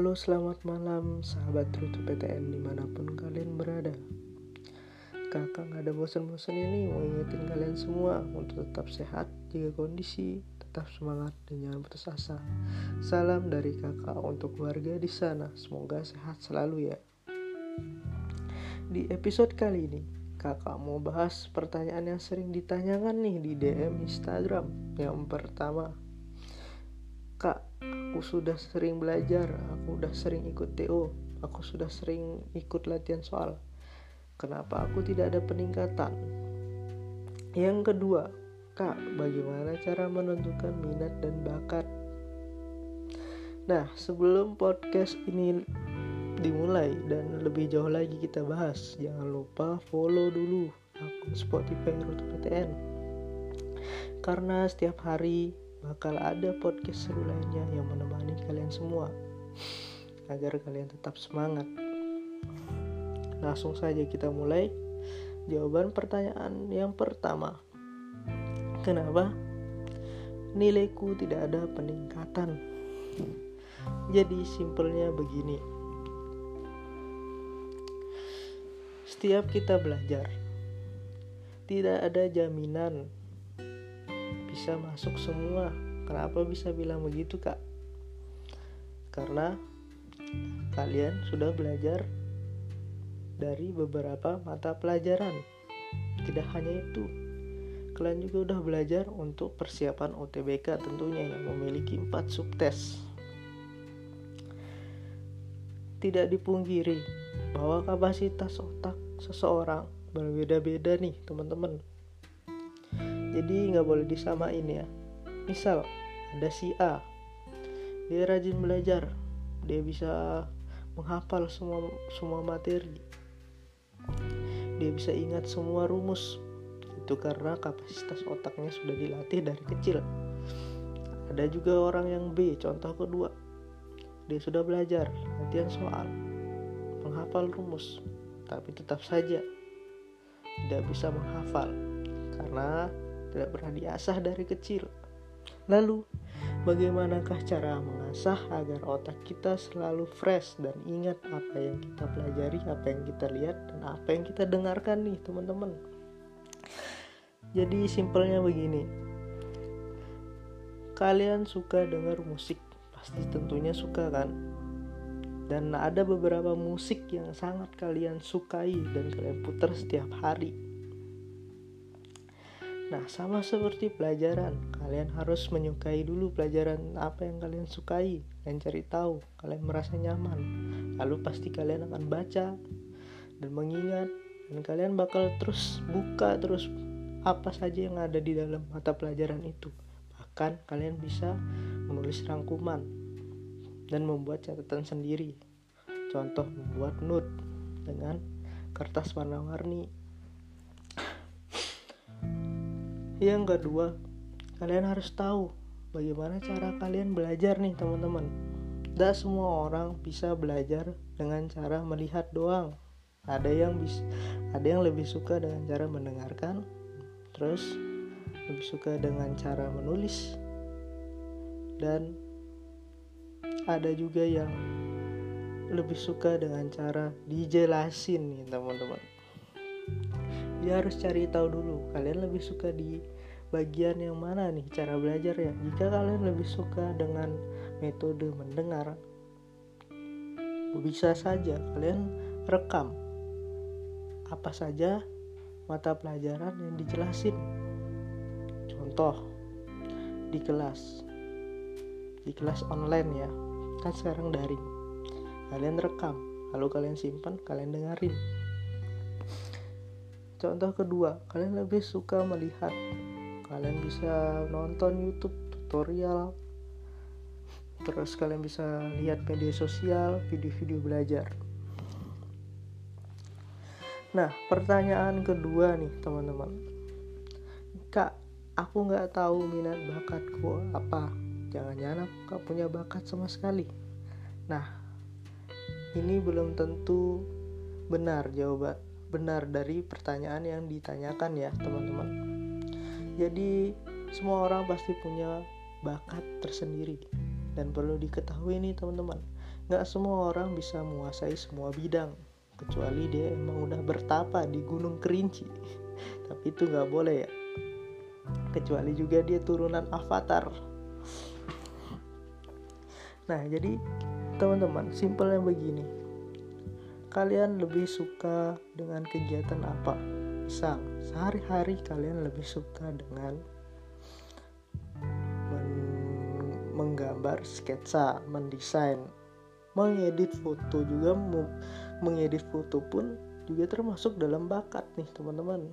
Halo selamat malam sahabat Rutu PTN di mana pun kalian berada. Kakak gak ada bosan-bosan ini mau ingetin kalian semua untuk tetap sehat, jaga kondisi, tetap semangat dan jangan putus asa. Salam dari kakak untuk keluarga di sana, semoga sehat selalu ya. Di episode kali ini kakak mau bahas pertanyaan yang sering ditanyakan nih di DM Instagram. Yang pertama Kak, aku sudah sering belajar, aku sudah sering ikut TO, aku sudah sering ikut latihan soal. Kenapa aku tidak ada peningkatan? Yang kedua, Kak, bagaimana cara menentukan minat dan bakat? Nah, sebelum podcast ini dimulai dan lebih jauh lagi kita bahas, jangan lupa follow dulu akun Spotify Rute PTN. Karena setiap hari bakal ada podcast seru lainnya yang menemani kalian semua agar kalian tetap semangat. Langsung saja kita mulai. Jawaban pertanyaan yang pertama. Kenapa nilaiku tidak ada peningkatan? Jadi simpelnya begini. Setiap kita belajar, tidak ada jaminan bisa masuk semua. Kenapa bisa bilang begitu, Kak? Karena kalian sudah belajar dari beberapa mata pelajaran. Tidak hanya itu, kalian juga udah belajar untuk persiapan UTBK tentunya yang memiliki 4 subtes. Tidak dipungkiri bahwa kapasitas otak seseorang berbeda-beda nih, teman-teman jadi nggak boleh disamain ya. Misal ada si A. Dia rajin belajar. Dia bisa menghafal semua semua materi. Dia bisa ingat semua rumus. Itu karena kapasitas otaknya sudah dilatih dari kecil. Ada juga orang yang B contoh kedua. Dia sudah belajar latihan soal menghafal rumus tapi tetap saja tidak bisa menghafal. Karena tidak pernah diasah dari kecil. Lalu, bagaimanakah cara mengasah agar otak kita selalu fresh dan ingat apa yang kita pelajari, apa yang kita lihat, dan apa yang kita dengarkan nih teman-teman. Jadi simpelnya begini. Kalian suka dengar musik, pasti tentunya suka kan? Dan ada beberapa musik yang sangat kalian sukai dan kalian putar setiap hari Nah, sama seperti pelajaran, kalian harus menyukai dulu pelajaran apa yang kalian sukai dan cari tahu, kalian merasa nyaman. Lalu pasti kalian akan baca dan mengingat dan kalian bakal terus buka terus apa saja yang ada di dalam mata pelajaran itu. Bahkan kalian bisa menulis rangkuman dan membuat catatan sendiri. Contoh membuat note dengan kertas warna-warni Yang kedua, kalian harus tahu bagaimana cara kalian belajar nih teman-teman. Tidak semua orang bisa belajar dengan cara melihat doang. Ada yang bisa, ada yang lebih suka dengan cara mendengarkan, terus lebih suka dengan cara menulis, dan ada juga yang lebih suka dengan cara dijelasin nih teman-teman dia harus cari tahu dulu kalian lebih suka di bagian yang mana nih cara belajar ya? Jika kalian lebih suka dengan metode mendengar bisa saja kalian rekam apa saja mata pelajaran yang dijelasin. Contoh di kelas di kelas online ya kan sekarang daring. Kalian rekam lalu kalian simpan kalian dengerin Contoh kedua, kalian lebih suka melihat. Kalian bisa nonton YouTube tutorial. Terus kalian bisa lihat media sosial, video-video belajar. Nah, pertanyaan kedua nih teman-teman. Kak, aku nggak tahu minat bakatku apa. Jangan-jangan aku gak punya bakat sama sekali. Nah, ini belum tentu benar jawaban benar dari pertanyaan yang ditanyakan ya teman-teman. Jadi semua orang pasti punya bakat tersendiri dan perlu diketahui nih teman-teman. Nggak semua orang bisa menguasai semua bidang kecuali dia emang udah bertapa di Gunung Kerinci. Tapi itu nggak boleh ya. Kecuali juga dia turunan avatar. Nah jadi teman-teman simpelnya begini kalian lebih suka dengan kegiatan apa? Misal sehari-hari kalian lebih suka dengan menggambar sketsa mendesain mengedit foto juga mengedit foto pun juga termasuk dalam bakat nih teman-teman.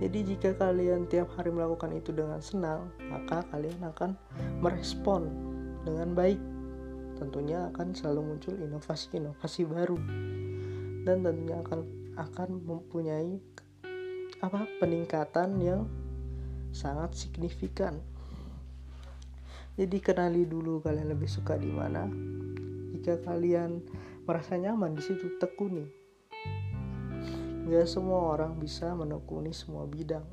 Jadi jika kalian tiap hari melakukan itu dengan senang maka kalian akan merespon dengan baik tentunya akan selalu muncul inovasi-inovasi baru dan tentunya akan akan mempunyai apa peningkatan yang sangat signifikan jadi kenali dulu kalian lebih suka di mana. Jika kalian merasa nyaman di situ, tekuni. Gak semua orang bisa menekuni semua bidang.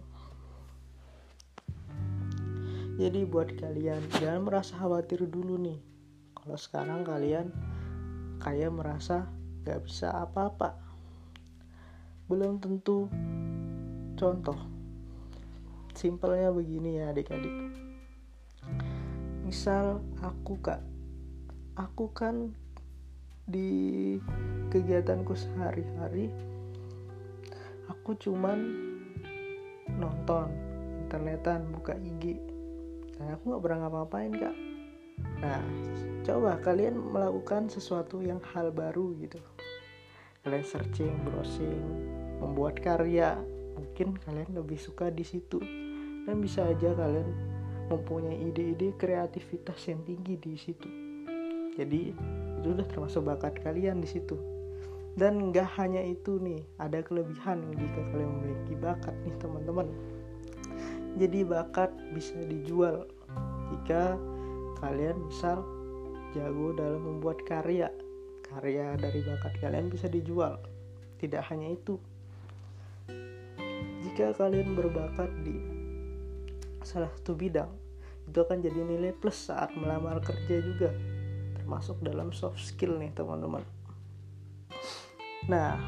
Jadi buat kalian jangan merasa khawatir dulu nih. Kalau sekarang kalian kayak merasa gak bisa apa-apa. Belum tentu contoh. Simpelnya begini ya adik-adik misal aku kak aku kan di kegiatanku sehari-hari aku cuman nonton internetan buka IG nah aku nggak pernah ngapa-ngapain kak nah coba kalian melakukan sesuatu yang hal baru gitu kalian searching browsing membuat karya mungkin kalian lebih suka di situ dan bisa aja kalian mempunyai ide-ide kreativitas yang tinggi di situ. Jadi itu udah termasuk bakat kalian di situ. Dan nggak hanya itu nih, ada kelebihan jika kalian memiliki bakat nih teman-teman. Jadi bakat bisa dijual jika kalian misal jago dalam membuat karya. Karya dari bakat kalian bisa dijual. Tidak hanya itu. Jika kalian berbakat di salah satu bidang itu akan jadi nilai plus saat melamar kerja juga termasuk dalam soft skill nih teman-teman nah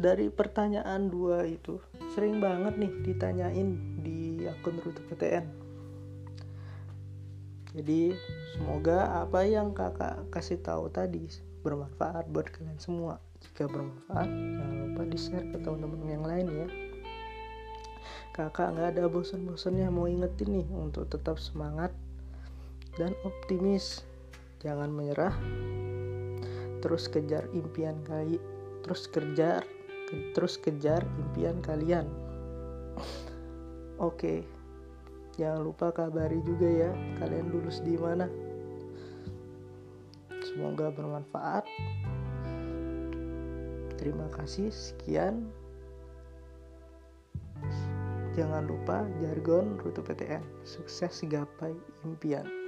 dari pertanyaan dua itu sering banget nih ditanyain di akun Rute PTN jadi semoga apa yang kakak kasih tahu tadi bermanfaat buat kalian semua. Jika bermanfaat jangan lupa di share ke teman-teman yang lain ya. Kakak nggak ada bosan-bosannya mau ingetin nih untuk tetap semangat dan optimis. Jangan menyerah. Terus kejar impian kali terus kejar ke, terus kejar impian kalian. Oke jangan lupa kabari juga ya kalian lulus di mana semoga bermanfaat terima kasih sekian Jangan lupa jargon Rute PTN. Sukses gapai impian.